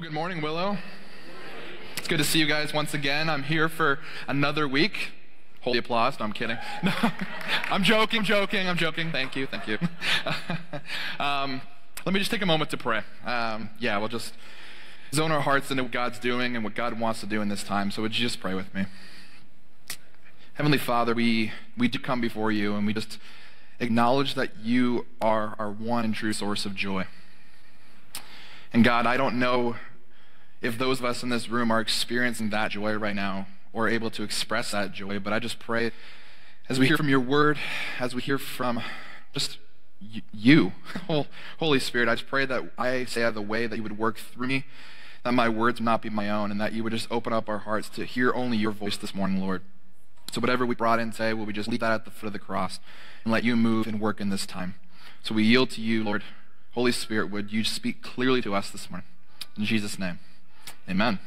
Well, good morning, Willow. It's good to see you guys once again. I'm here for another week. Holy applause. No, I'm kidding. No, I'm joking, joking, I'm joking. Thank you, thank you. um, let me just take a moment to pray. Um, yeah, we'll just zone our hearts into what God's doing and what God wants to do in this time. So would you just pray with me? Heavenly Father, we, we do come before you and we just acknowledge that you are our one and true source of joy. And God, I don't know if those of us in this room are experiencing that joy right now or able to express that joy, but I just pray as we hear from your word, as we hear from just you, Holy Spirit, I just pray that I say the way that you would work through me, that my words would not be my own, and that you would just open up our hearts to hear only your voice this morning, Lord. So whatever we brought in today, will we just leave that at the foot of the cross and let you move and work in this time. So we yield to you, Lord. Holy Spirit, would you speak clearly to us this morning? In Jesus' name, amen.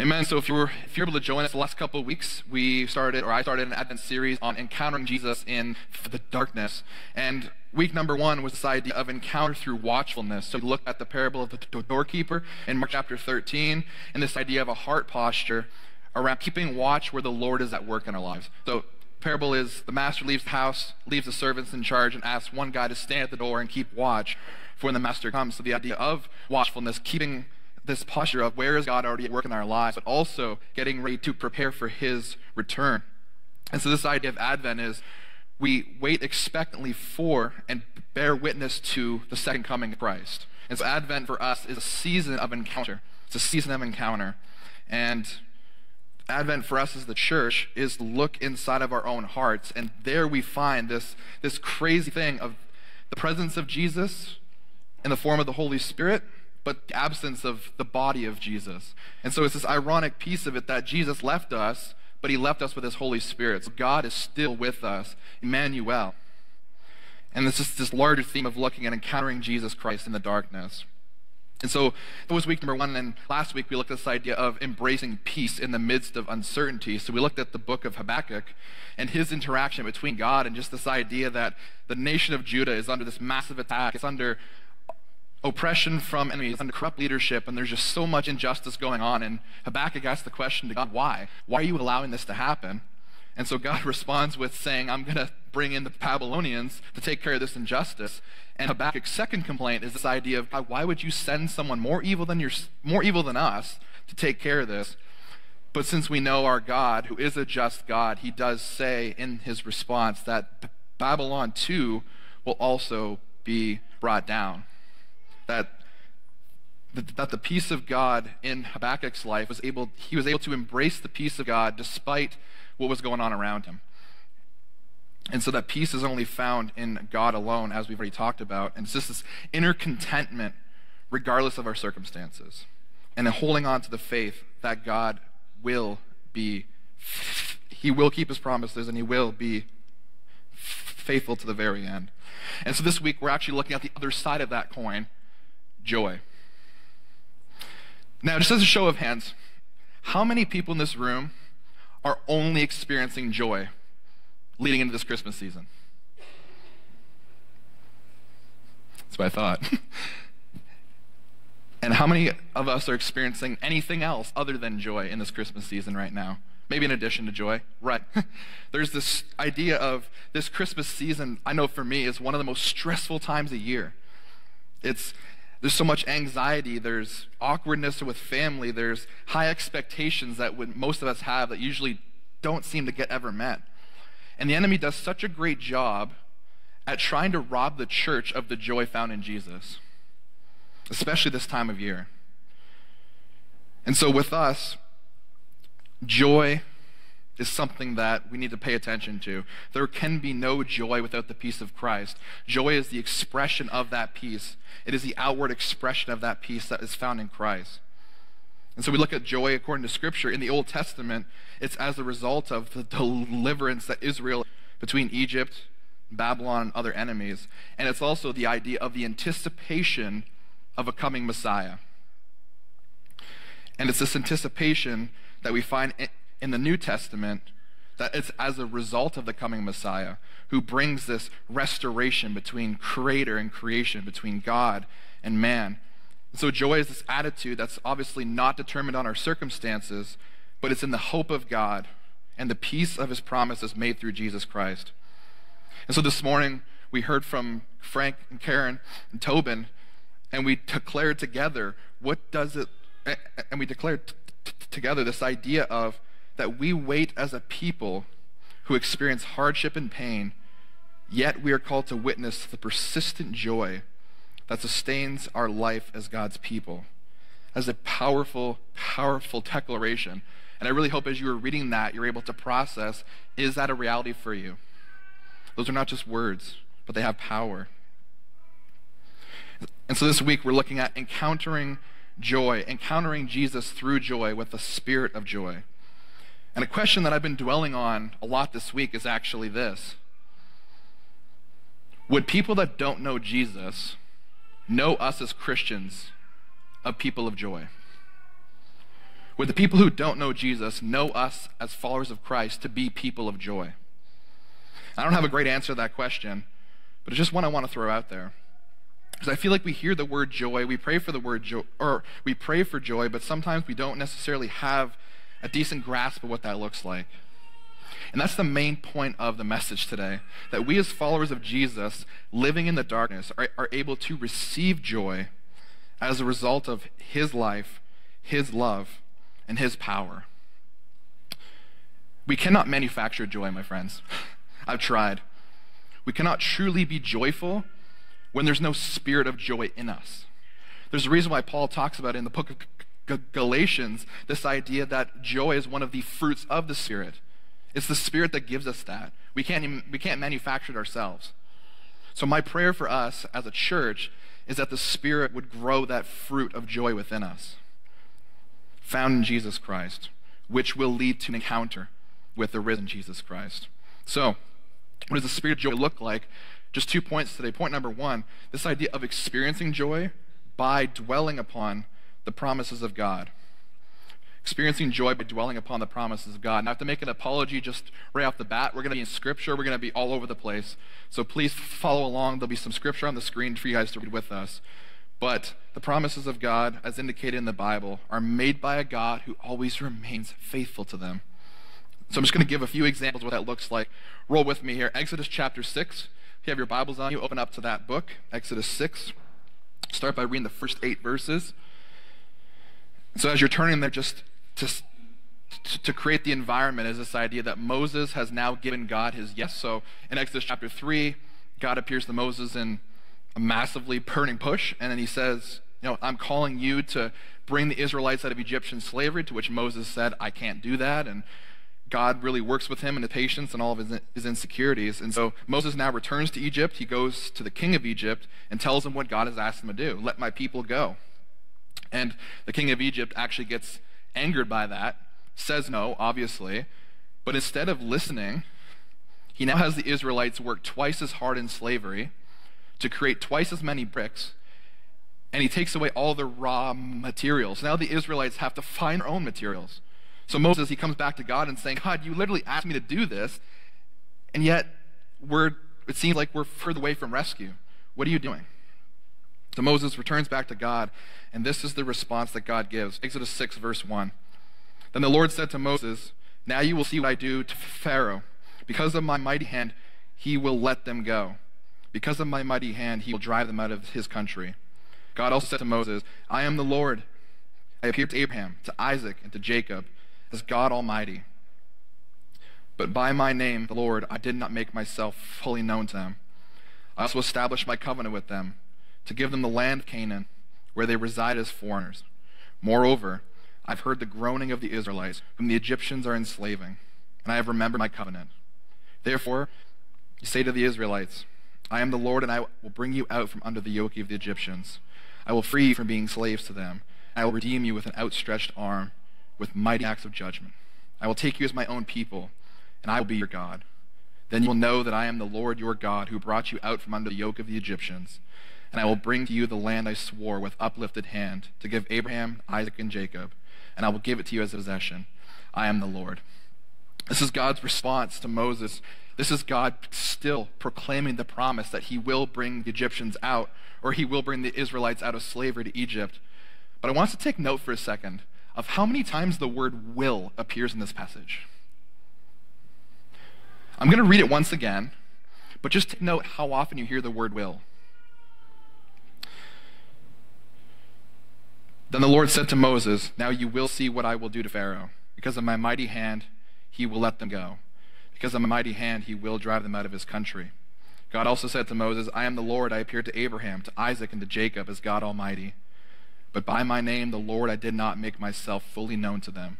Amen. So if you're if you're able to join us the last couple of weeks, we started or I started an Advent series on encountering Jesus in the darkness. And week number one was this idea of encounter through watchfulness. So we looked at the parable of the doorkeeper in Mark chapter 13, and this idea of a heart posture around keeping watch where the Lord is at work in our lives. So parable is the master leaves the house, leaves the servants in charge, and asks one guy to stand at the door and keep watch for when the master comes. So the idea of watchfulness, keeping this posture of where is God already at work in our lives, but also getting ready to prepare for his return. And so this idea of Advent is we wait expectantly for and bear witness to the second coming of Christ. And so Advent for us is a season of encounter. It's a season of encounter. And Advent for us as the church is look inside of our own hearts, and there we find this, this crazy thing of the presence of Jesus in the form of the Holy Spirit, but absence of the body of Jesus. And so it's this ironic piece of it that Jesus left us, but he left us with his Holy Spirit. So God is still with us, Emmanuel. And this is this larger theme of looking and encountering Jesus Christ in the darkness. And so that was week number one. And last week we looked at this idea of embracing peace in the midst of uncertainty. So we looked at the book of Habakkuk and his interaction between God and just this idea that the nation of Judah is under this massive attack. It's under oppression from enemies, under corrupt leadership, and there's just so much injustice going on. And Habakkuk asks the question to God, why? Why are you allowing this to happen? And so God responds with saying, I'm going to bring in the Babylonians to take care of this injustice. And Habakkuk's second complaint is this idea of God, why would you send someone more evil than your, more evil than us to take care of this? But since we know our God, who is a just God, he does say in his response that Babylon too will also be brought down. That that the peace of God in Habakkuk's life was able, he was able to embrace the peace of God despite what was going on around him. And so that peace is only found in God alone, as we've already talked about. And it's just this inner contentment, regardless of our circumstances. And holding on to the faith that God will be, He will keep His promises and He will be faithful to the very end. And so this week, we're actually looking at the other side of that coin joy. Now, just as a show of hands, how many people in this room are only experiencing joy leading into this Christmas season. That's what I thought. and how many of us are experiencing anything else other than joy in this Christmas season right now? Maybe in addition to joy. Right. There's this idea of this Christmas season, I know for me, is one of the most stressful times a year. It's there's so much anxiety, there's awkwardness with family, there's high expectations that most of us have that usually don't seem to get ever met. And the enemy does such a great job at trying to rob the church of the joy found in Jesus, especially this time of year. And so, with us, joy is something that we need to pay attention to. There can be no joy without the peace of Christ. Joy is the expression of that peace, it is the outward expression of that peace that is found in Christ. And so we look at joy according to Scripture. In the Old Testament, it's as a result of the deliverance that Israel between Egypt, Babylon, and other enemies. And it's also the idea of the anticipation of a coming Messiah. And it's this anticipation that we find in the New Testament that it's as a result of the coming Messiah who brings this restoration between creator and creation, between God and man so joy is this attitude that's obviously not determined on our circumstances, but it's in the hope of God and the peace of his promises made through Jesus Christ. And so this morning, we heard from Frank and Karen and Tobin, and we declared together what does it, and we declared t- t- together this idea of that we wait as a people who experience hardship and pain, yet we are called to witness the persistent joy that sustains our life as God's people. As a powerful, powerful declaration. And I really hope as you are reading that, you're able to process is that a reality for you? Those are not just words, but they have power. And so this week, we're looking at encountering joy, encountering Jesus through joy with the spirit of joy. And a question that I've been dwelling on a lot this week is actually this Would people that don't know Jesus know us as Christians a people of joy? Would the people who don't know Jesus know us as followers of Christ to be people of joy? I don't have a great answer to that question, but it's just one I want to throw out there. Because I feel like we hear the word joy, we pray for the word joy, or we pray for joy, but sometimes we don't necessarily have a decent grasp of what that looks like. And that's the main point of the message today that we, as followers of Jesus, living in the darkness, are, are able to receive joy as a result of his life, his love, and his power. We cannot manufacture joy, my friends. I've tried. We cannot truly be joyful when there's no spirit of joy in us. There's a reason why Paul talks about it in the book of Galatians this idea that joy is one of the fruits of the Spirit. It's the Spirit that gives us that. We can't, we can't manufacture it ourselves. So, my prayer for us as a church is that the Spirit would grow that fruit of joy within us, found in Jesus Christ, which will lead to an encounter with the risen Jesus Christ. So, what does the Spirit of joy look like? Just two points today. Point number one this idea of experiencing joy by dwelling upon the promises of God experiencing joy by dwelling upon the promises of God. And I have to make an apology just right off the bat. We're going to be in Scripture. We're going to be all over the place. So please follow along. There'll be some Scripture on the screen for you guys to read with us. But the promises of God, as indicated in the Bible, are made by a God who always remains faithful to them. So I'm just going to give a few examples of what that looks like. Roll with me here. Exodus chapter 6. If you have your Bibles on you, open up to that book, Exodus 6. Start by reading the first eight verses. So as you're turning there, just to, to create the environment is this idea that Moses has now given God his yes. So in Exodus chapter 3, God appears to Moses in a massively burning push, and then he says, You know, I'm calling you to bring the Israelites out of Egyptian slavery, to which Moses said, I can't do that. And God really works with him in his patience and all of his, his insecurities. And so Moses now returns to Egypt. He goes to the king of Egypt and tells him what God has asked him to do let my people go. And the king of Egypt actually gets angered by that, says no, obviously, but instead of listening, he now has the Israelites work twice as hard in slavery to create twice as many bricks, and he takes away all the raw materials. Now the Israelites have to find their own materials. So Moses, he comes back to God and saying, God, you literally asked me to do this, and yet we're, it seems like we're further away from rescue. What are you doing? So Moses returns back to God, and this is the response that God gives. Exodus 6, verse 1. Then the Lord said to Moses, Now you will see what I do to Pharaoh. Because of my mighty hand, he will let them go. Because of my mighty hand, he will drive them out of his country. God also said to Moses, I am the Lord. I appeared to Abraham, to Isaac, and to Jacob as God Almighty. But by my name, the Lord, I did not make myself fully known to them. I also established my covenant with them to give them the land of Canaan, where they reside as foreigners. Moreover, I've heard the groaning of the Israelites, whom the Egyptians are enslaving, and I have remembered my covenant. Therefore, you say to the Israelites, I am the Lord, and I will bring you out from under the yoke of the Egyptians. I will free you from being slaves to them. I will redeem you with an outstretched arm, with mighty acts of judgment. I will take you as my own people, and I will be your God. Then you will know that I am the Lord your God, who brought you out from under the yoke of the Egyptians and I will bring to you the land I swore with uplifted hand to give Abraham, Isaac, and Jacob, and I will give it to you as a possession. I am the Lord. This is God's response to Moses. This is God still proclaiming the promise that he will bring the Egyptians out, or he will bring the Israelites out of slavery to Egypt. But I want us to take note for a second of how many times the word will appears in this passage. I'm going to read it once again, but just take note how often you hear the word will. Then the Lord said to Moses, Now you will see what I will do to Pharaoh. Because of my mighty hand, he will let them go. Because of my mighty hand, he will drive them out of his country. God also said to Moses, I am the Lord. I appeared to Abraham, to Isaac, and to Jacob as God Almighty. But by my name, the Lord, I did not make myself fully known to them.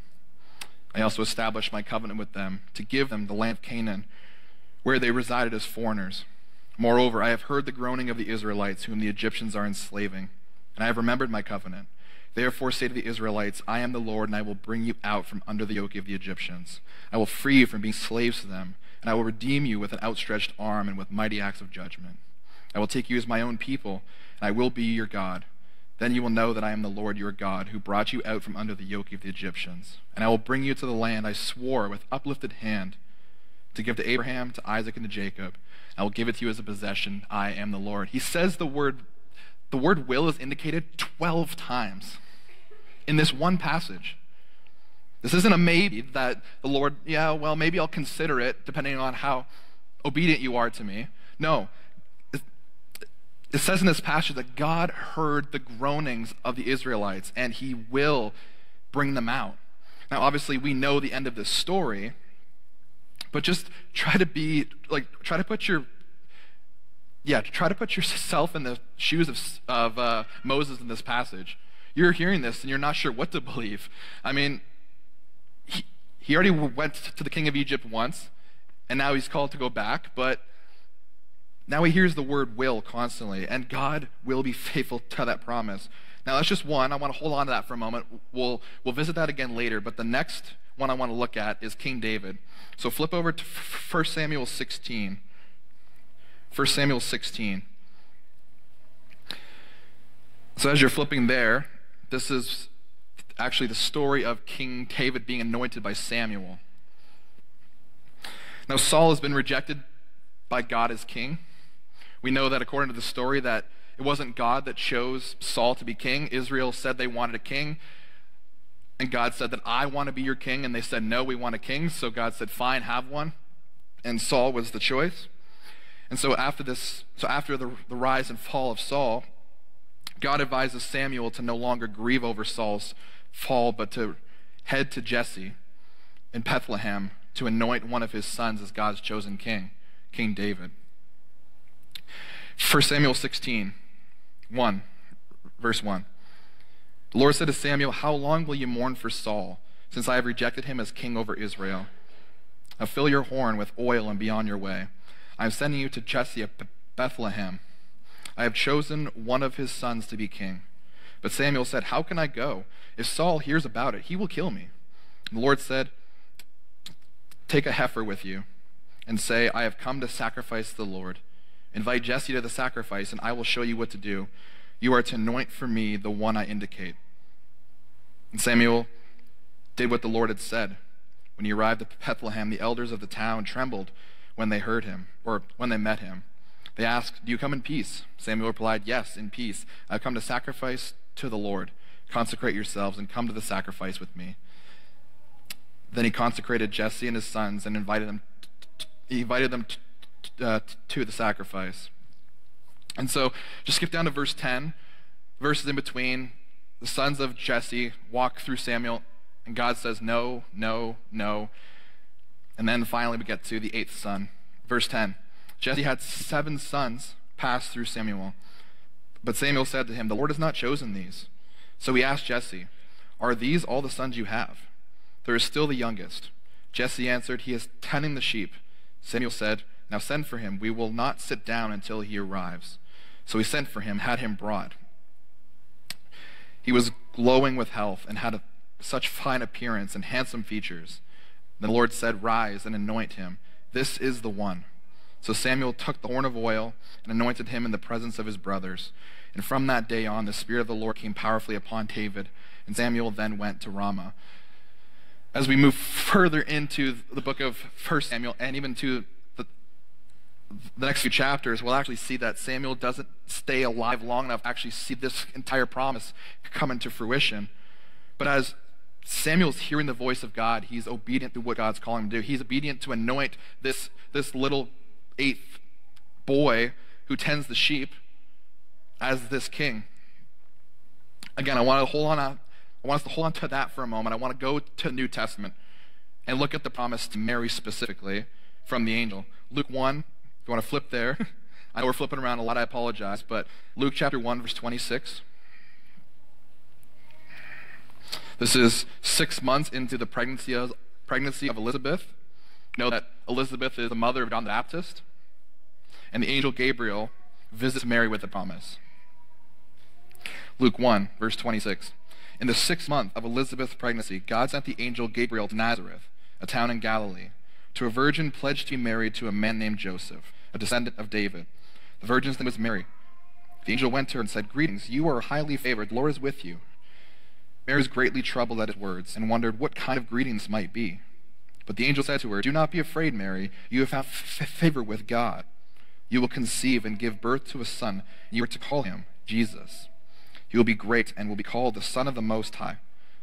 I also established my covenant with them to give them the land of Canaan, where they resided as foreigners. Moreover, I have heard the groaning of the Israelites, whom the Egyptians are enslaving, and I have remembered my covenant. Therefore, say to the Israelites, I am the Lord, and I will bring you out from under the yoke of the Egyptians. I will free you from being slaves to them, and I will redeem you with an outstretched arm and with mighty acts of judgment. I will take you as my own people, and I will be your God. Then you will know that I am the Lord your God, who brought you out from under the yoke of the Egyptians. And I will bring you to the land I swore with uplifted hand to give to Abraham, to Isaac, and to Jacob. I will give it to you as a possession. I am the Lord. He says the word, the word will is indicated 12 times in this one passage. This isn't a maybe that the Lord, yeah, well, maybe I'll consider it depending on how obedient you are to me. No. It says in this passage that God heard the groanings of the Israelites and he will bring them out. Now, obviously, we know the end of this story, but just try to be, like, try to put your yeah, try to put yourself in the shoes of, of uh, Moses in this passage. You're hearing this and you're not sure what to believe. I mean, he, he already went to the king of Egypt once, and now he's called to go back, but now he hears the word will constantly, and God will be faithful to that promise. Now, that's just one. I want to hold on to that for a moment. We'll, we'll visit that again later, but the next one I want to look at is King David. So flip over to 1 Samuel 16. 1 Samuel 16. So as you're flipping there, this is actually the story of King David being anointed by Samuel. Now, Saul has been rejected by God as king. We know that according to the story that it wasn't God that chose Saul to be king. Israel said they wanted a king. And God said that I want to be your king. And they said, no, we want a king. So God said, fine, have one. And Saul was the choice. And so after this, so after the, the rise and fall of Saul, God advises Samuel to no longer grieve over Saul's fall, but to head to Jesse in Bethlehem to anoint one of his sons as God's chosen king, King David. 1 Samuel 16, 1, verse 1. The Lord said to Samuel, How long will you mourn for Saul, since I have rejected him as king over Israel? Now fill your horn with oil and be on your way. I am sending you to Jesse at Bethlehem I have chosen one of his sons to be king. But Samuel said, How can I go? If Saul hears about it, he will kill me. And the Lord said, Take a heifer with you and say, I have come to sacrifice the Lord. Invite Jesse to the sacrifice, and I will show you what to do. You are to anoint for me the one I indicate. And Samuel did what the Lord had said. When he arrived at Bethlehem, the elders of the town trembled when they heard him, or when they met him. They asked, Do you come in peace? Samuel replied, Yes, in peace. I've come to sacrifice to the Lord. Consecrate yourselves and come to the sacrifice with me. Then he consecrated Jesse and his sons and invited them, he invited them uh, to the sacrifice. And so, just skip down to verse 10, verses in between. The sons of Jesse walk through Samuel, and God says, No, no, no. And then finally, we get to the eighth son. Verse 10. Jesse had seven sons pass through Samuel. But Samuel said to him, The Lord has not chosen these. So he asked Jesse, Are these all the sons you have? There is still the youngest. Jesse answered, He is tending the sheep. Samuel said, Now send for him. We will not sit down until he arrives. So he sent for him, had him brought. He was glowing with health and had a, such fine appearance and handsome features. The Lord said, Rise and anoint him. This is the one. So Samuel took the horn of oil and anointed him in the presence of his brothers. And from that day on, the Spirit of the Lord came powerfully upon David, and Samuel then went to Ramah. As we move further into the book of 1 Samuel and even to the, the next few chapters, we'll actually see that Samuel doesn't stay alive long enough to actually see this entire promise come into fruition. But as Samuel's hearing the voice of God, he's obedient to what God's calling him to do. He's obedient to anoint this, this little eighth boy who tends the sheep as this king. Again, I want to hold on. I want us to hold on to that for a moment. I want to go to the New Testament and look at the promise to Mary specifically from the angel. Luke 1, if you want to flip there. I know we're flipping around a lot, I apologize, but Luke chapter 1, verse 26. This is six months into the pregnancy of, pregnancy of Elizabeth. Know that Elizabeth is the mother of John the Baptist. And the angel Gabriel visits Mary with a promise. Luke 1, verse 26. In the sixth month of Elizabeth's pregnancy, God sent the angel Gabriel to Nazareth, a town in Galilee, to a virgin pledged to be married to a man named Joseph, a descendant of David. The virgin's name was Mary. The angel went to her and said, Greetings, you are highly favored, the Lord is with you. Mary was greatly troubled at his words and wondered what kind of greetings might be. But the angel said to her, Do not be afraid, Mary. You have found f- favor with God. You will conceive and give birth to a son. And you are to call him Jesus. He will be great and will be called the Son of the Most High.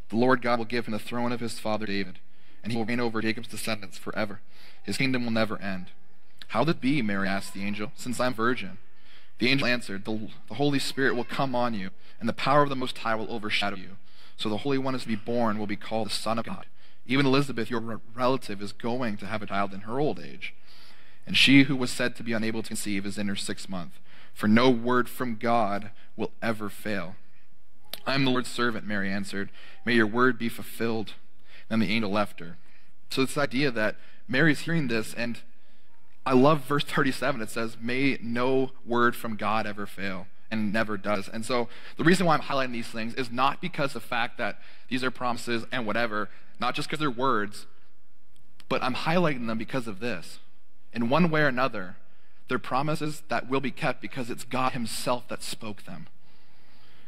The Lord God will give him the throne of his father David, and he will reign over Jacob's descendants forever. His kingdom will never end. How will it be, Mary asked the angel, since I'm a virgin? The angel answered, the, the Holy Spirit will come on you, and the power of the Most High will overshadow you. So the Holy One is to be born will be called the Son of God. Even Elizabeth, your relative, is going to have a child in her old age. And she who was said to be unable to conceive is in her sixth month. For no word from God will ever fail. I am the Lord's servant, Mary answered. May your word be fulfilled. Then the angel left her. So this idea that Mary's hearing this, and I love verse 37. It says, May no word from God ever fail and never does. And so the reason why I'm highlighting these things is not because the fact that these are promises and whatever, not just because they're words, but I'm highlighting them because of this. In one way or another, they're promises that will be kept because it's God Himself that spoke them.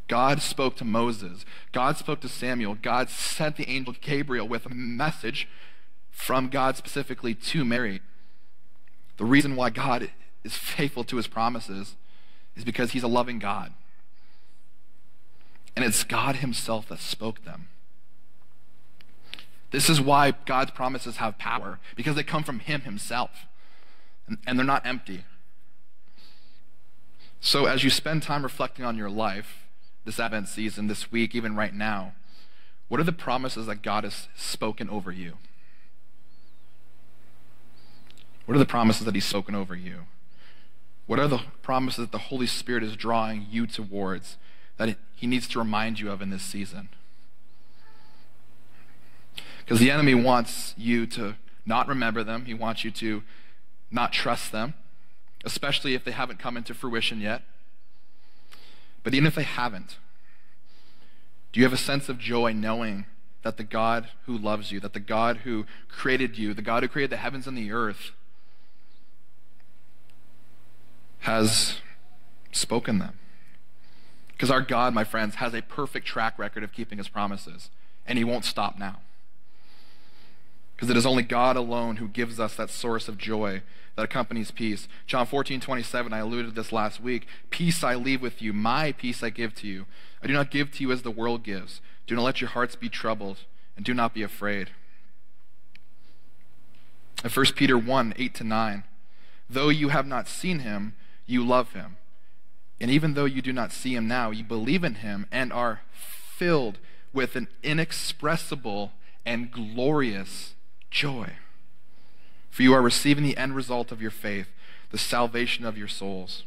God spoke to Moses. God spoke to Samuel. God sent the angel Gabriel with a message from God specifically to Mary. The reason why God is faithful to his promises is because he's a loving God. And it's God himself that spoke them. This is why God's promises have power, because they come from him himself. And, and they're not empty. So as you spend time reflecting on your life, this Advent season, this week, even right now, what are the promises that God has spoken over you? What are the promises that He's spoken over you? What are the promises that the Holy Spirit is drawing you towards that He needs to remind you of in this season? Because the enemy wants you to not remember them, he wants you to not trust them, especially if they haven't come into fruition yet. But even if they haven't, do you have a sense of joy knowing that the God who loves you, that the God who created you, the God who created the heavens and the earth, has spoken them. Because our God, my friends, has a perfect track record of keeping his promises, and he won't stop now. Because it is only God alone who gives us that source of joy that accompanies peace. John 14, 27, I alluded to this last week. Peace I leave with you, my peace I give to you. I do not give to you as the world gives. Do not let your hearts be troubled, and do not be afraid. In 1 Peter 1, 8 to 9, though you have not seen him, you love him. And even though you do not see him now, you believe in him and are filled with an inexpressible and glorious joy. For you are receiving the end result of your faith, the salvation of your souls.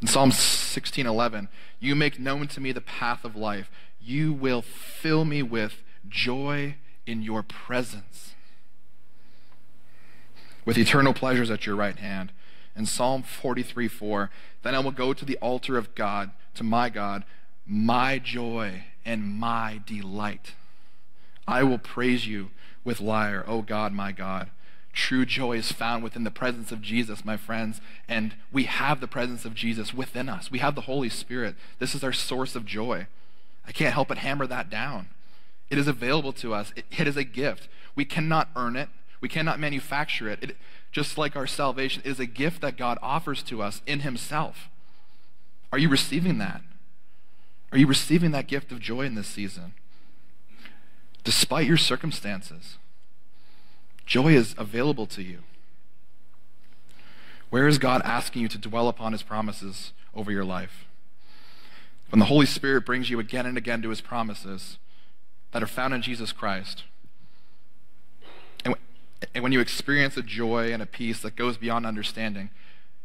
In Psalm 16:11, you make known to me the path of life. You will fill me with joy in your presence with eternal pleasures at your right hand. In Psalm 43 4, then I will go to the altar of God, to my God, my joy and my delight. I will praise you with lyre, O God, my God. True joy is found within the presence of Jesus, my friends, and we have the presence of Jesus within us. We have the Holy Spirit. This is our source of joy. I can't help but hammer that down. It is available to us, it, it is a gift. We cannot earn it, we cannot manufacture it. it. just like our salvation is a gift that God offers to us in Himself. Are you receiving that? Are you receiving that gift of joy in this season? Despite your circumstances, joy is available to you. Where is God asking you to dwell upon His promises over your life? When the Holy Spirit brings you again and again to His promises that are found in Jesus Christ, and, when you experience a joy and a peace that goes beyond understanding,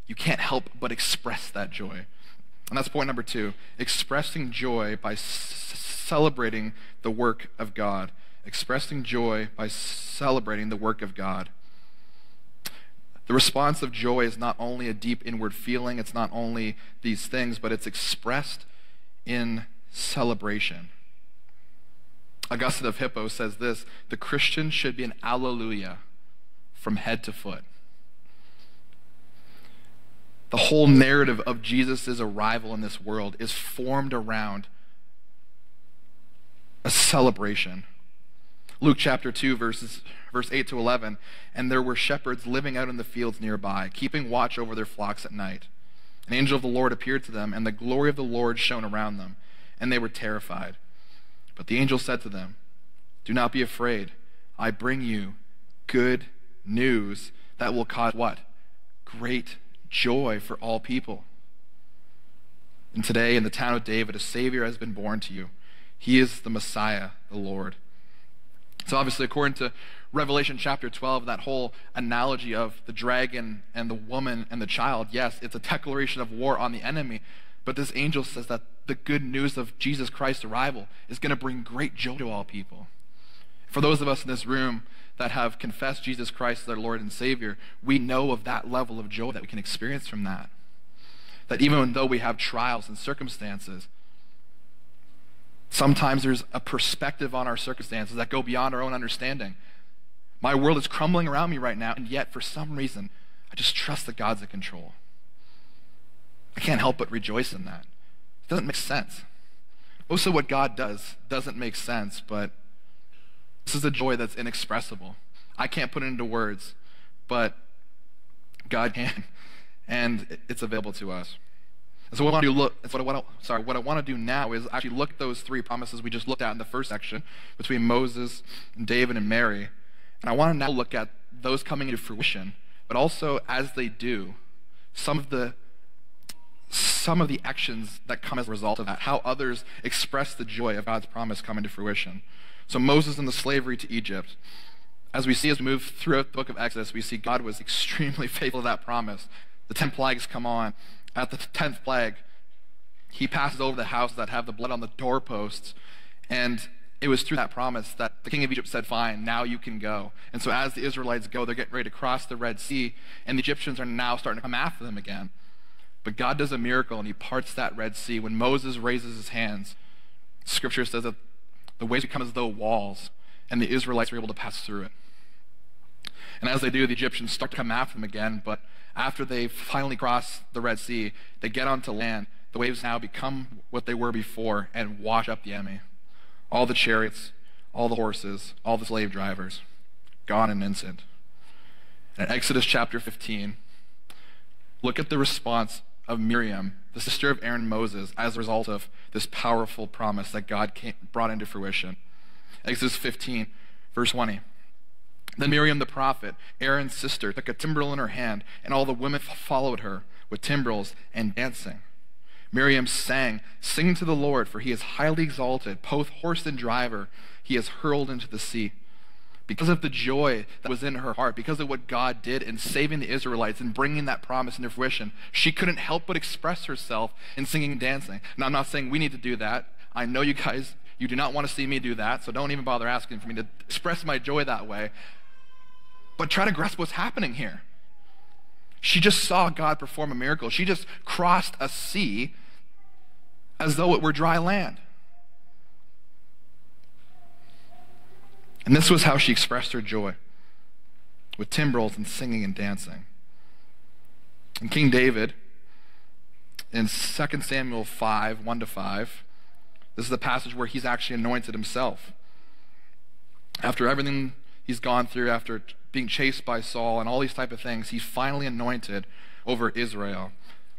you can't help but express that joy. And that's point number two expressing joy by celebrating the work of God. Expressing joy by celebrating the work of God. The response of joy is not only a deep inward feeling, it's not only these things, but it's expressed in celebration. Augustine of Hippo says this the Christian should be an alleluia from head to foot. The whole narrative of Jesus' arrival in this world is formed around a celebration. Luke chapter 2, verses, verse 8 to 11. And there were shepherds living out in the fields nearby, keeping watch over their flocks at night. An angel of the Lord appeared to them, and the glory of the Lord shone around them, and they were terrified. But the angel said to them, Do not be afraid. I bring you good news that will cause what? Great joy for all people. And today, in the town of David, a Savior has been born to you. He is the Messiah, the Lord. So, obviously, according to Revelation chapter 12, that whole analogy of the dragon and the woman and the child, yes, it's a declaration of war on the enemy. But this angel says that the good news of Jesus Christ's arrival is going to bring great joy to all people. For those of us in this room that have confessed Jesus Christ as our Lord and Savior, we know of that level of joy that we can experience from that. That even though we have trials and circumstances, Sometimes there's a perspective on our circumstances that go beyond our own understanding. My world is crumbling around me right now, and yet for some reason, I just trust that God's in control. I can't help but rejoice in that. It doesn't make sense. Of what God does doesn't make sense, but this is a joy that's inexpressible. I can't put it into words, but God can, and it's available to us. And so what I want to do, look, what I want to, sorry, what I want to do now is actually look at those three promises we just looked at in the first section between Moses, and David, and Mary. And I want to now look at those coming into fruition, but also as they do, some of the some of the actions that come as a result of that, how others express the joy of God's promise coming to fruition. So Moses and the slavery to Egypt. As we see as we move throughout the book of Exodus, we see God was extremely faithful to that promise. The ten plagues come on at the 10th plague, he passes over the houses that have the blood on the doorposts. And it was through that promise that the king of Egypt said, Fine, now you can go. And so as the Israelites go, they're getting ready to cross the Red Sea, and the Egyptians are now starting to come after them again. But God does a miracle, and he parts that Red Sea. When Moses raises his hands, scripture says that the waves become as though walls, and the Israelites are able to pass through it. And as they do, the Egyptians start to come after them again, but after they finally cross the Red Sea, they get onto land. The waves now become what they were before and wash up the enemy. All the chariots, all the horses, all the slave drivers, gone in an instant. And in Exodus chapter 15, look at the response of Miriam, the sister of Aaron Moses, as a result of this powerful promise that God came, brought into fruition. Exodus 15, verse 20. Then Miriam the prophet, Aaron's sister, took a timbrel in her hand, and all the women followed her with timbrels and dancing. Miriam sang, Sing to the Lord, for he is highly exalted, both horse and driver he has hurled into the sea. Because of the joy that was in her heart, because of what God did in saving the Israelites and bringing that promise into fruition, she couldn't help but express herself in singing and dancing. Now, I'm not saying we need to do that. I know you guys, you do not want to see me do that, so don't even bother asking for me to express my joy that way. But try to grasp what's happening here. She just saw God perform a miracle. She just crossed a sea as though it were dry land. And this was how she expressed her joy with timbrels and singing and dancing. And King David, in 2 Samuel 5 1 to 5, this is the passage where he's actually anointed himself. After everything he's gone through, after being chased by Saul and all these type of things, he's finally anointed over Israel.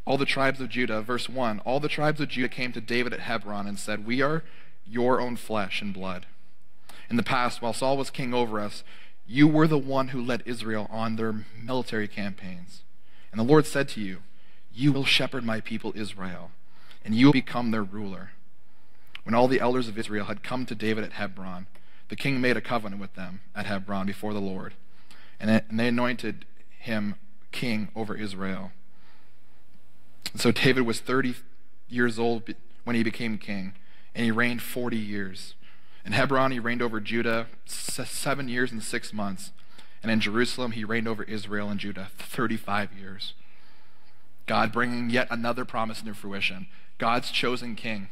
All the tribes of Judah, verse 1, all the tribes of Judah came to David at Hebron and said, We are your own flesh and blood. In the past, while Saul was king over us, you were the one who led Israel on their military campaigns. And the Lord said to you, You will shepherd my people Israel, and you will become their ruler. When all the elders of Israel had come to David at Hebron, the king made a covenant with them at Hebron before the Lord, and they anointed him king over Israel. So David was 30 years old when he became king, and he reigned 40 years. In Hebron, he reigned over Judah seven years and six months. And in Jerusalem, he reigned over Israel and Judah 35 years. God bringing yet another promise into fruition. God's chosen king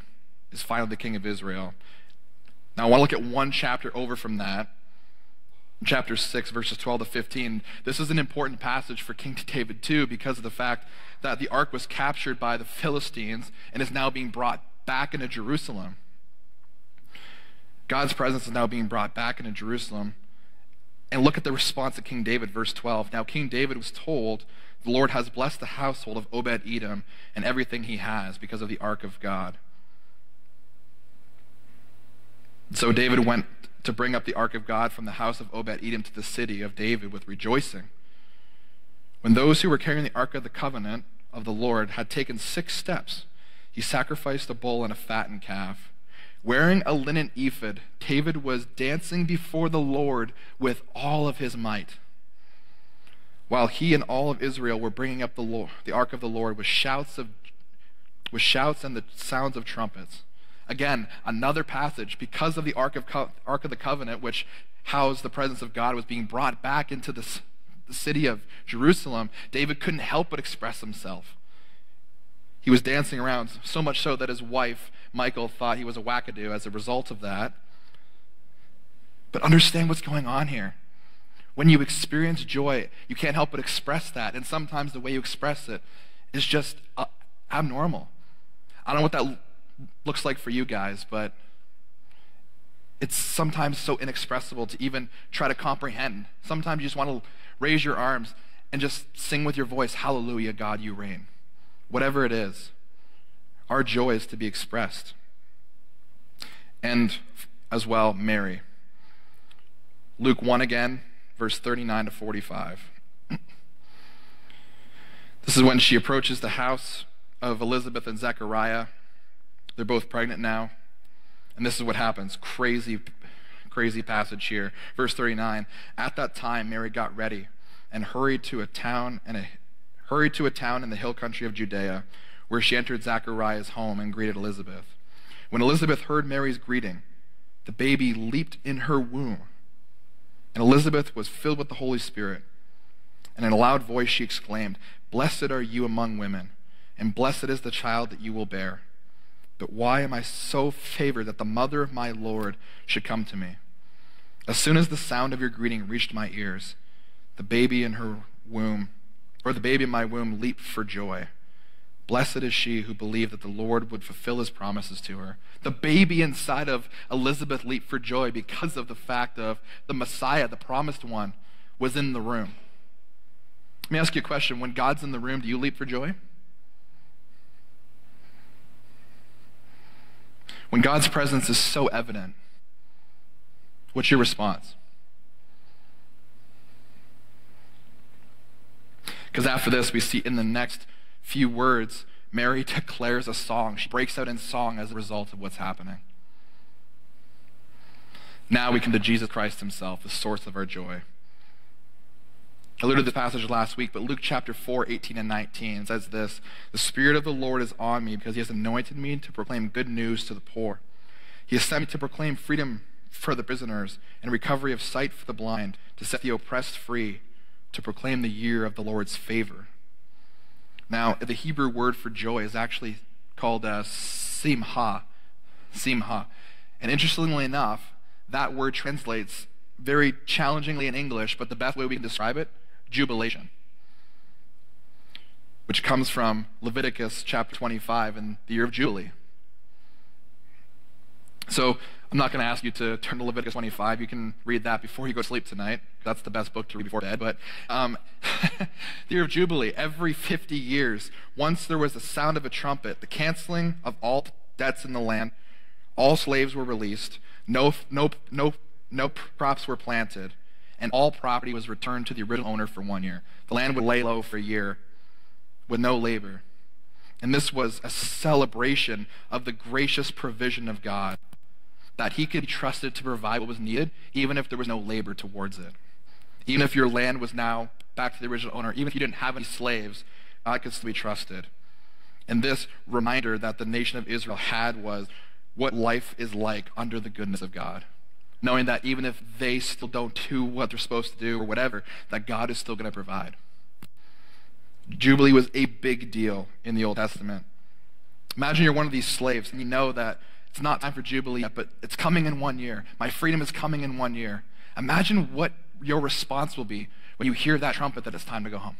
is finally the king of Israel. Now, I want to look at one chapter over from that. Chapter 6, verses 12 to 15. This is an important passage for King David, too, because of the fact that the ark was captured by the Philistines and is now being brought back into Jerusalem. God's presence is now being brought back into Jerusalem. And look at the response of King David, verse 12. Now, King David was told, The Lord has blessed the household of Obed Edom and everything he has because of the ark of God. So David went to bring up the ark of God from the house of Obed Edom to the city of David with rejoicing. When those who were carrying the ark of the covenant of the Lord had taken six steps, he sacrificed a bull and a fattened calf. Wearing a linen ephod, David was dancing before the Lord with all of his might. While he and all of Israel were bringing up the, Lord, the ark of the Lord with shouts, of, with shouts and the sounds of trumpets. Again, another passage because of the ark of, Co- ark of the covenant, which housed the presence of God, was being brought back into the, the city of Jerusalem. David couldn't help but express himself. He was dancing around, so much so that his wife, Michal, thought he was a wackadoo as a result of that. But understand what's going on here. When you experience joy, you can't help but express that. And sometimes the way you express it is just uh, abnormal. I don't know what that looks like for you guys, but it's sometimes so inexpressible to even try to comprehend. Sometimes you just want to raise your arms and just sing with your voice, Hallelujah, God, you reign whatever it is, our joy is to be expressed. And as well, Mary. Luke 1 again, verse 39 to 45. This is when she approaches the house of Elizabeth and Zechariah. They're both pregnant now. And this is what happens. Crazy, crazy passage here. Verse 39 At that time, Mary got ready and hurried to a town and a hurried to a town in the hill country of Judea, where she entered Zechariah's home and greeted Elizabeth. When Elizabeth heard Mary's greeting, the baby leaped in her womb. And Elizabeth was filled with the Holy Spirit. And in a loud voice she exclaimed, Blessed are you among women, and blessed is the child that you will bear. But why am I so favored that the mother of my Lord should come to me? As soon as the sound of your greeting reached my ears, the baby in her womb or the baby in my womb leaped for joy. Blessed is she who believed that the Lord would fulfill his promises to her. The baby inside of Elizabeth leaped for joy because of the fact of the Messiah, the promised one, was in the room. Let me ask you a question. When God's in the room, do you leap for joy? When God's presence is so evident, what's your response? Because after this, we see in the next few words, Mary declares a song. She breaks out in song as a result of what's happening. Now we come to Jesus Christ himself, the source of our joy. I alluded to this passage last week, but Luke chapter 4, 18 and 19 says this The Spirit of the Lord is on me because he has anointed me to proclaim good news to the poor. He has sent me to proclaim freedom for the prisoners and recovery of sight for the blind, to set the oppressed free to proclaim the year of the Lord's favor. Now, the Hebrew word for joy is actually called uh, simha. Simha. And interestingly enough, that word translates very challengingly in English, but the best way we can describe it, jubilation. Which comes from Leviticus chapter 25 and the year of Jubilee. So I'm not going to ask you to turn to Leviticus 25. You can read that before you go to sleep tonight. That's the best book to read before bed. But um, the year of Jubilee, every 50 years, once there was the sound of a trumpet, the canceling of all debts in the land, all slaves were released, no, no, no, no crops were planted, and all property was returned to the original owner for one year. The land would lay low for a year with no labor. And this was a celebration of the gracious provision of God, that He could be trusted to provide what was needed, even if there was no labor towards it. Even if your land was now back to the original owner, even if you didn't have any slaves, God could still be trusted. And this reminder that the nation of Israel had was what life is like under the goodness of God. Knowing that even if they still don't do what they're supposed to do or whatever, that God is still going to provide. Jubilee was a big deal in the Old Testament. Imagine you're one of these slaves and you know that it's not time for Jubilee yet, but it's coming in one year. My freedom is coming in one year. Imagine what your response will be when you hear that trumpet that it's time to go home.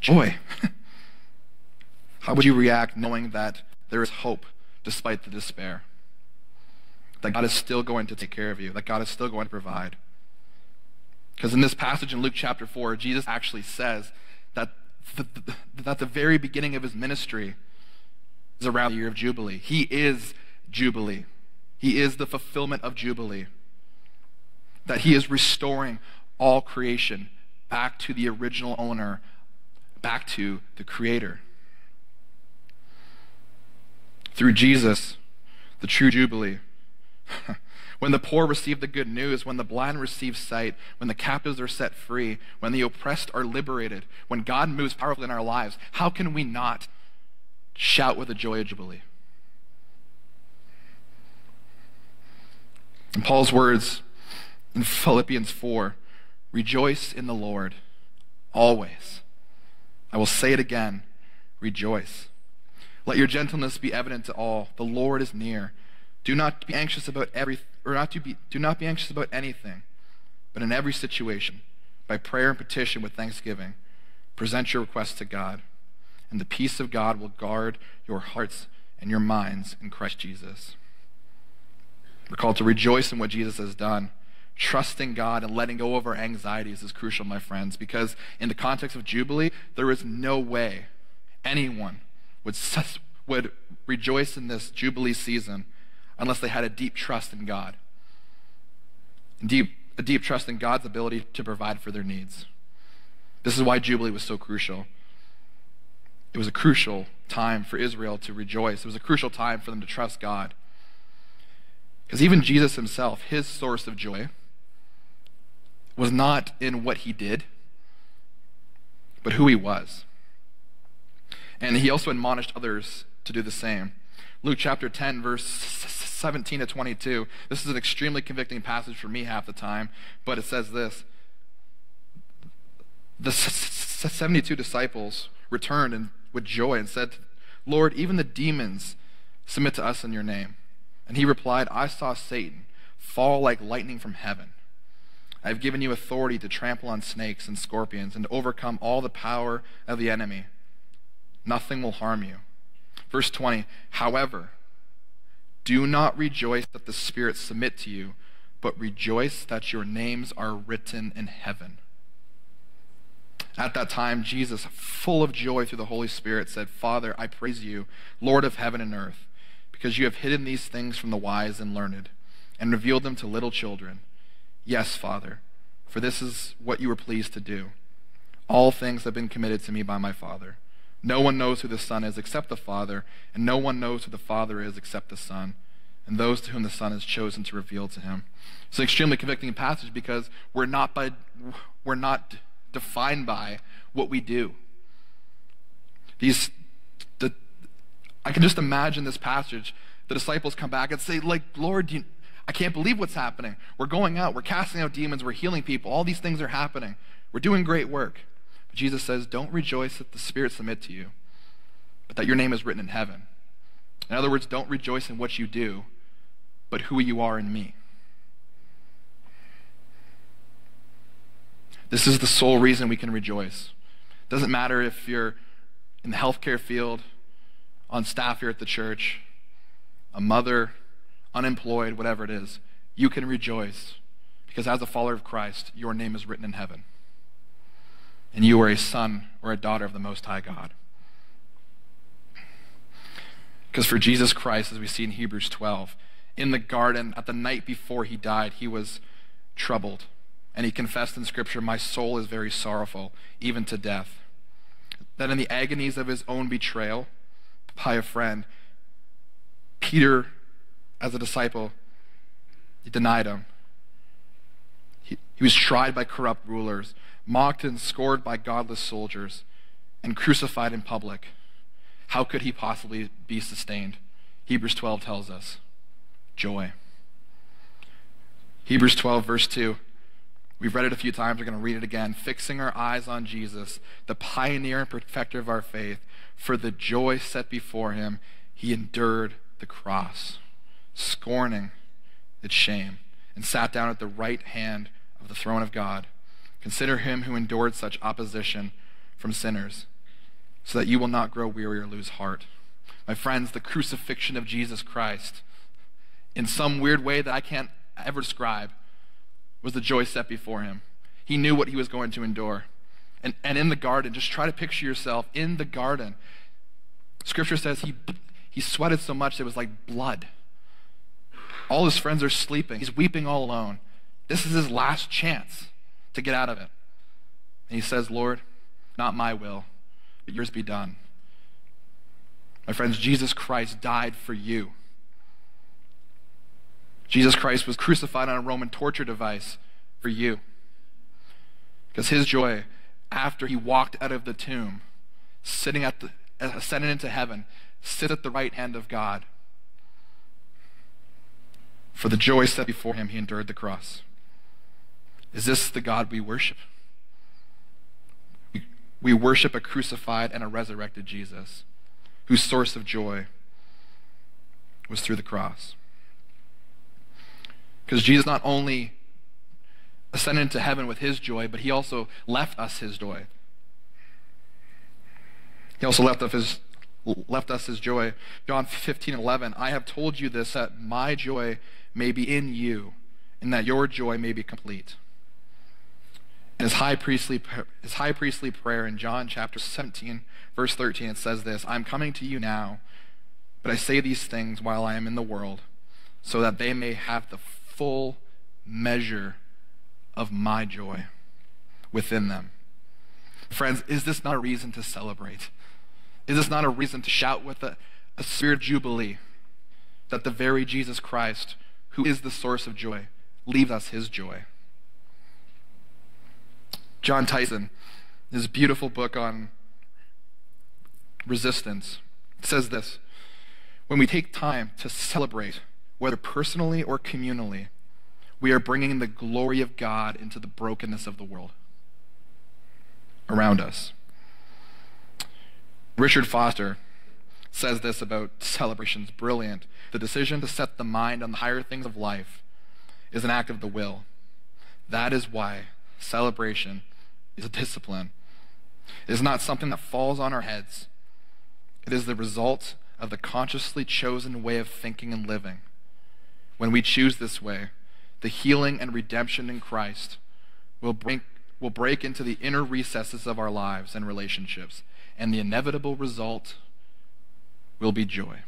Joy. How would you react knowing that there is hope despite the despair? That God is still going to take care of you, that God is still going to provide. Because in this passage in Luke chapter 4, Jesus actually says that the, the, that the very beginning of his ministry is around the year of Jubilee. He is Jubilee, he is the fulfillment of Jubilee. That he is restoring all creation back to the original owner, back to the Creator. Through Jesus, the true Jubilee. When the poor receive the good news, when the blind receive sight, when the captives are set free, when the oppressed are liberated, when God moves powerfully in our lives, how can we not shout with the joy of Jubilee? In Paul's words in Philippians 4 Rejoice in the Lord always. I will say it again rejoice. Let your gentleness be evident to all. The Lord is near. Do not be anxious about everything or not to be, do not be anxious about anything, but in every situation, by prayer and petition with thanksgiving, present your requests to God, and the peace of God will guard your hearts and your minds in Christ Jesus. We're called to rejoice in what Jesus has done. Trusting God and letting go of our anxieties is crucial, my friends, because in the context of Jubilee, there is no way anyone would, would rejoice in this Jubilee season unless they had a deep trust in God. Deep, a deep trust in God's ability to provide for their needs. This is why Jubilee was so crucial. It was a crucial time for Israel to rejoice. It was a crucial time for them to trust God. Because even Jesus himself, his source of joy, was not in what he did, but who he was. And he also admonished others to do the same. Luke chapter 10, verse 17 to 22. This is an extremely convicting passage for me half the time, but it says this The 72 disciples returned and, with joy and said, Lord, even the demons submit to us in your name. And he replied, I saw Satan fall like lightning from heaven. I have given you authority to trample on snakes and scorpions and to overcome all the power of the enemy. Nothing will harm you. Verse 20, however, do not rejoice that the spirits submit to you, but rejoice that your names are written in heaven. At that time, Jesus, full of joy through the Holy Spirit, said, Father, I praise you, Lord of heaven and earth, because you have hidden these things from the wise and learned, and revealed them to little children. Yes, Father, for this is what you were pleased to do. All things have been committed to me by my Father. No one knows who the Son is except the Father, and no one knows who the Father is except the Son, and those to whom the Son has chosen to reveal to him. It's an extremely convicting passage because we're not by we're not defined by what we do. These the I can just imagine this passage. The disciples come back and say, like, Lord, you, I can't believe what's happening. We're going out, we're casting out demons, we're healing people, all these things are happening. We're doing great work. But Jesus says, Don't rejoice that the spirits submit to you, but that your name is written in heaven. In other words, don't rejoice in what you do, but who you are in me. This is the sole reason we can rejoice. It doesn't matter if you're in the healthcare field, on staff here at the church, a mother, unemployed, whatever it is, you can rejoice because as a follower of Christ, your name is written in heaven. And you are a son or a daughter of the Most High God. Because for Jesus Christ, as we see in Hebrews 12, in the garden at the night before he died, he was troubled. And he confessed in Scripture, My soul is very sorrowful, even to death. That in the agonies of his own betrayal by a friend, Peter, as a disciple, he denied him. He, he was tried by corrupt rulers, mocked and scored by godless soldiers, and crucified in public. How could he possibly be sustained? Hebrews 12 tells us joy. Hebrews 12, verse 2. We've read it a few times. We're going to read it again. Fixing our eyes on Jesus, the pioneer and perfecter of our faith, for the joy set before him, he endured the cross, scorning its shame, and sat down at the right hand of the throne of God. Consider him who endured such opposition from sinners, so that you will not grow weary or lose heart. My friends, the crucifixion of Jesus Christ, in some weird way that I can't ever describe, was the joy set before him. He knew what he was going to endure. And, and in the garden, just try to picture yourself in the garden. Scripture says he, he sweated so much it was like blood. All his friends are sleeping. He's weeping all alone. This is his last chance to get out of it. And he says, Lord, not my will, but yours be done. My friends, Jesus Christ died for you. Jesus Christ was crucified on a Roman torture device for you. Because his joy, after he walked out of the tomb, sitting at the, ascending into heaven, sit at the right hand of God. For the joy set before him, he endured the cross. Is this the God we worship? We, we worship a crucified and a resurrected Jesus, whose source of joy was through the cross. Because Jesus not only ascended into heaven with his joy, but he also left us his joy. He also left us his, left us his joy. John 15, 11, I have told you this, that my joy may be in you, and that your joy may be complete. And his high priestly, his high priestly prayer in John chapter 17, verse 13, it says this I'm coming to you now, but I say these things while I am in the world, so that they may have the full measure of my joy within them. Friends, is this not a reason to celebrate? Is this not a reason to shout with a, a spirit jubilee that the very Jesus Christ, who is the source of joy, leaves us his joy? Jon Tyson, his beautiful book on resistance, says this When we take time to celebrate, whether personally or communally, we are bringing the glory of God into the brokenness of the world around us. Richard Foster says this about celebrations brilliant. The decision to set the mind on the higher things of life is an act of the will. That is why celebration is a discipline. It is not something that falls on our heads, it is the result of the consciously chosen way of thinking and living. When we choose this way, the healing and redemption in Christ will break, will break into the inner recesses of our lives and relationships, and the inevitable result will be joy.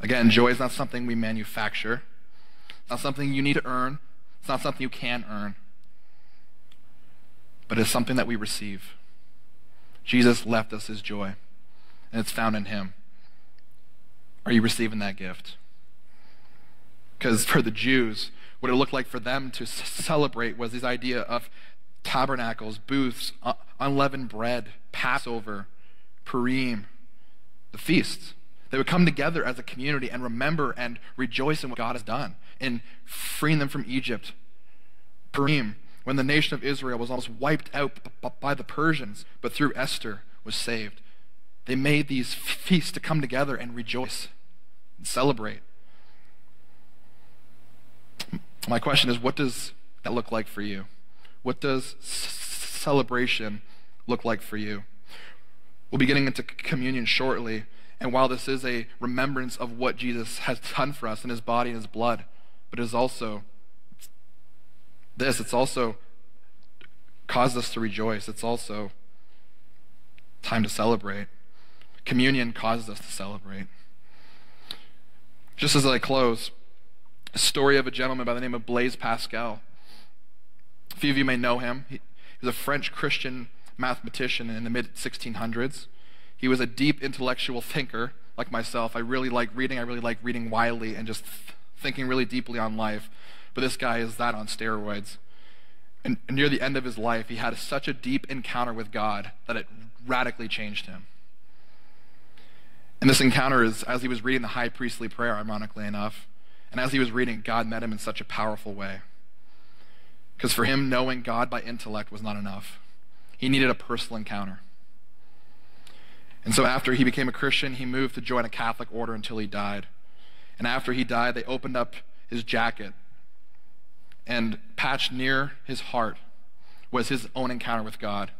Again, joy is not something we manufacture. It's not something you need to earn. It's not something you can earn. But it's something that we receive. Jesus left us his joy, and it's found in him. Are you receiving that gift? Because for the Jews, what it looked like for them to celebrate was this idea of tabernacles, booths, unleavened bread, Passover, Purim, the feasts. They would come together as a community and remember and rejoice in what God has done in freeing them from Egypt. Purim, when the nation of Israel was almost wiped out by the Persians, but through Esther was saved. They made these feasts to come together and rejoice and celebrate. My question is what does that look like for you? What does celebration look like for you? We'll be getting into communion shortly, And while this is a remembrance of what Jesus has done for us in his body and his blood, but it is also this, it's also caused us to rejoice. It's also time to celebrate. Communion causes us to celebrate. Just as I close, a story of a gentleman by the name of Blaise Pascal. A few of you may know him. He was a French Christian mathematician in the mid 1600s. He was a deep intellectual thinker, like myself. I really like reading. I really like reading widely and just thinking really deeply on life. But this guy is that on steroids. And near the end of his life, he had such a deep encounter with God that it radically changed him. And this encounter is as he was reading the high priestly prayer, ironically enough. And as he was reading, God met him in such a powerful way. Because for him, knowing God by intellect was not enough, he needed a personal encounter. And so after he became a Christian, he moved to join a Catholic order until he died. And after he died, they opened up his jacket, and patched near his heart was his own encounter with God.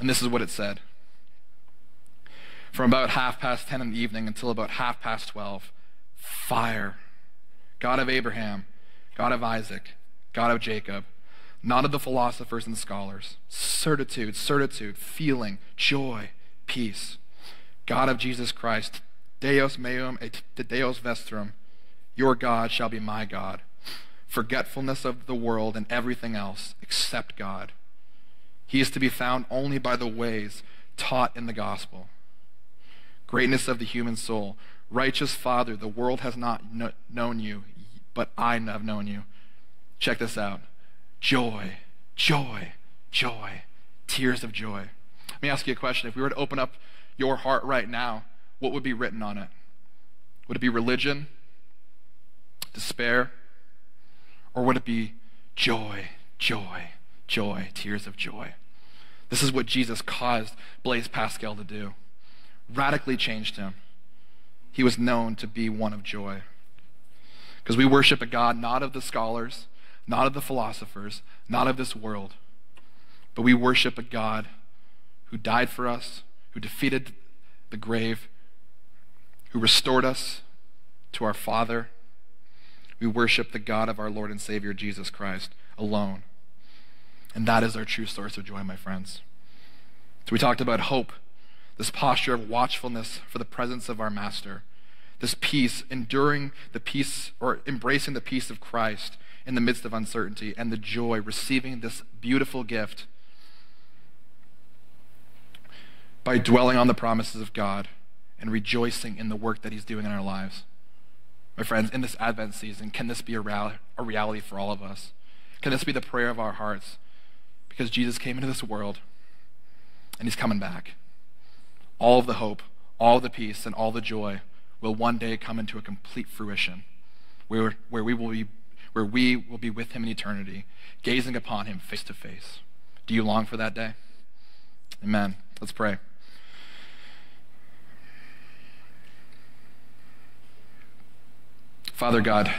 And this is what it said. From about half past 10 in the evening until about half past 12, fire. God of Abraham, God of Isaac, God of Jacob, not of the philosophers and scholars, certitude, certitude, feeling, joy, peace. God of Jesus Christ, Deus meum et Deus vestrum, your God shall be my God. Forgetfulness of the world and everything else except God. He is to be found only by the ways taught in the gospel. Greatness of the human soul. Righteous Father, the world has not kn- known you, but I have known you. Check this out joy, joy, joy, tears of joy. Let me ask you a question. If we were to open up your heart right now, what would be written on it? Would it be religion, despair, or would it be joy, joy, joy, tears of joy? This is what Jesus caused Blaise Pascal to do. Radically changed him. He was known to be one of joy. Because we worship a God not of the scholars, not of the philosophers, not of this world, but we worship a God who died for us, who defeated the grave, who restored us to our Father. We worship the God of our Lord and Savior Jesus Christ alone. And that is our true source of joy, my friends. So we talked about hope, this posture of watchfulness for the presence of our Master, this peace, enduring the peace or embracing the peace of Christ in the midst of uncertainty, and the joy, receiving this beautiful gift by dwelling on the promises of God and rejoicing in the work that He's doing in our lives. My friends, in this Advent season, can this be a, a reality for all of us? Can this be the prayer of our hearts? Because Jesus came into this world and He's coming back. All of the hope, all the peace, and all the joy will one day come into a complete fruition where, where, we, will be, where we will be with Him in eternity, gazing upon Him face to face. Do you long for that day? Amen. Let's pray. Father God,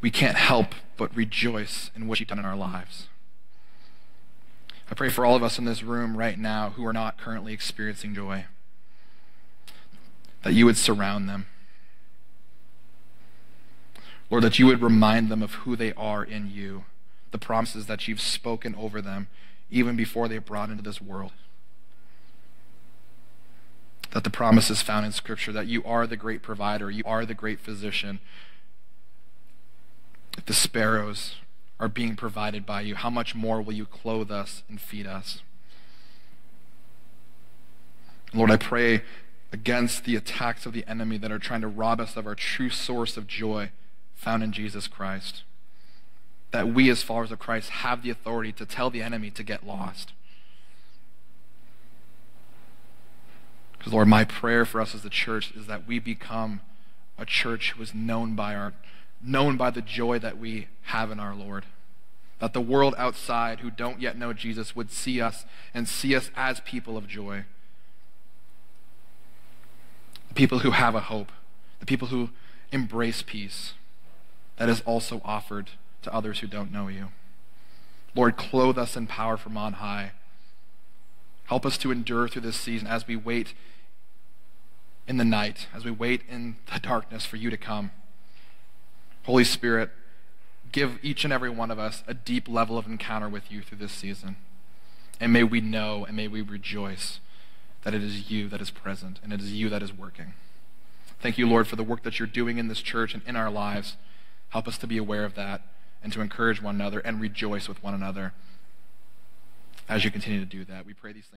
we can't help but rejoice in what you've done in our lives. I pray for all of us in this room right now who are not currently experiencing joy, that you would surround them. Lord, that you would remind them of who they are in you, the promises that you've spoken over them even before they brought into this world that the promise is found in Scripture, that you are the great provider, you are the great physician. If the sparrows are being provided by you, how much more will you clothe us and feed us? Lord, I pray against the attacks of the enemy that are trying to rob us of our true source of joy found in Jesus Christ. That we, as followers of Christ, have the authority to tell the enemy to get lost. Because, Lord, my prayer for us as a church is that we become a church who is known by our known by the joy that we have in our Lord. That the world outside who don't yet know Jesus would see us and see us as people of joy. The people who have a hope, the people who embrace peace that is also offered to others who don't know you. Lord, clothe us in power from on high Help us to endure through this season as we wait in the night, as we wait in the darkness for you to come. Holy Spirit, give each and every one of us a deep level of encounter with you through this season. And may we know and may we rejoice that it is you that is present and it is you that is working. Thank you, Lord, for the work that you're doing in this church and in our lives. Help us to be aware of that and to encourage one another and rejoice with one another as you continue to do that. We pray these things.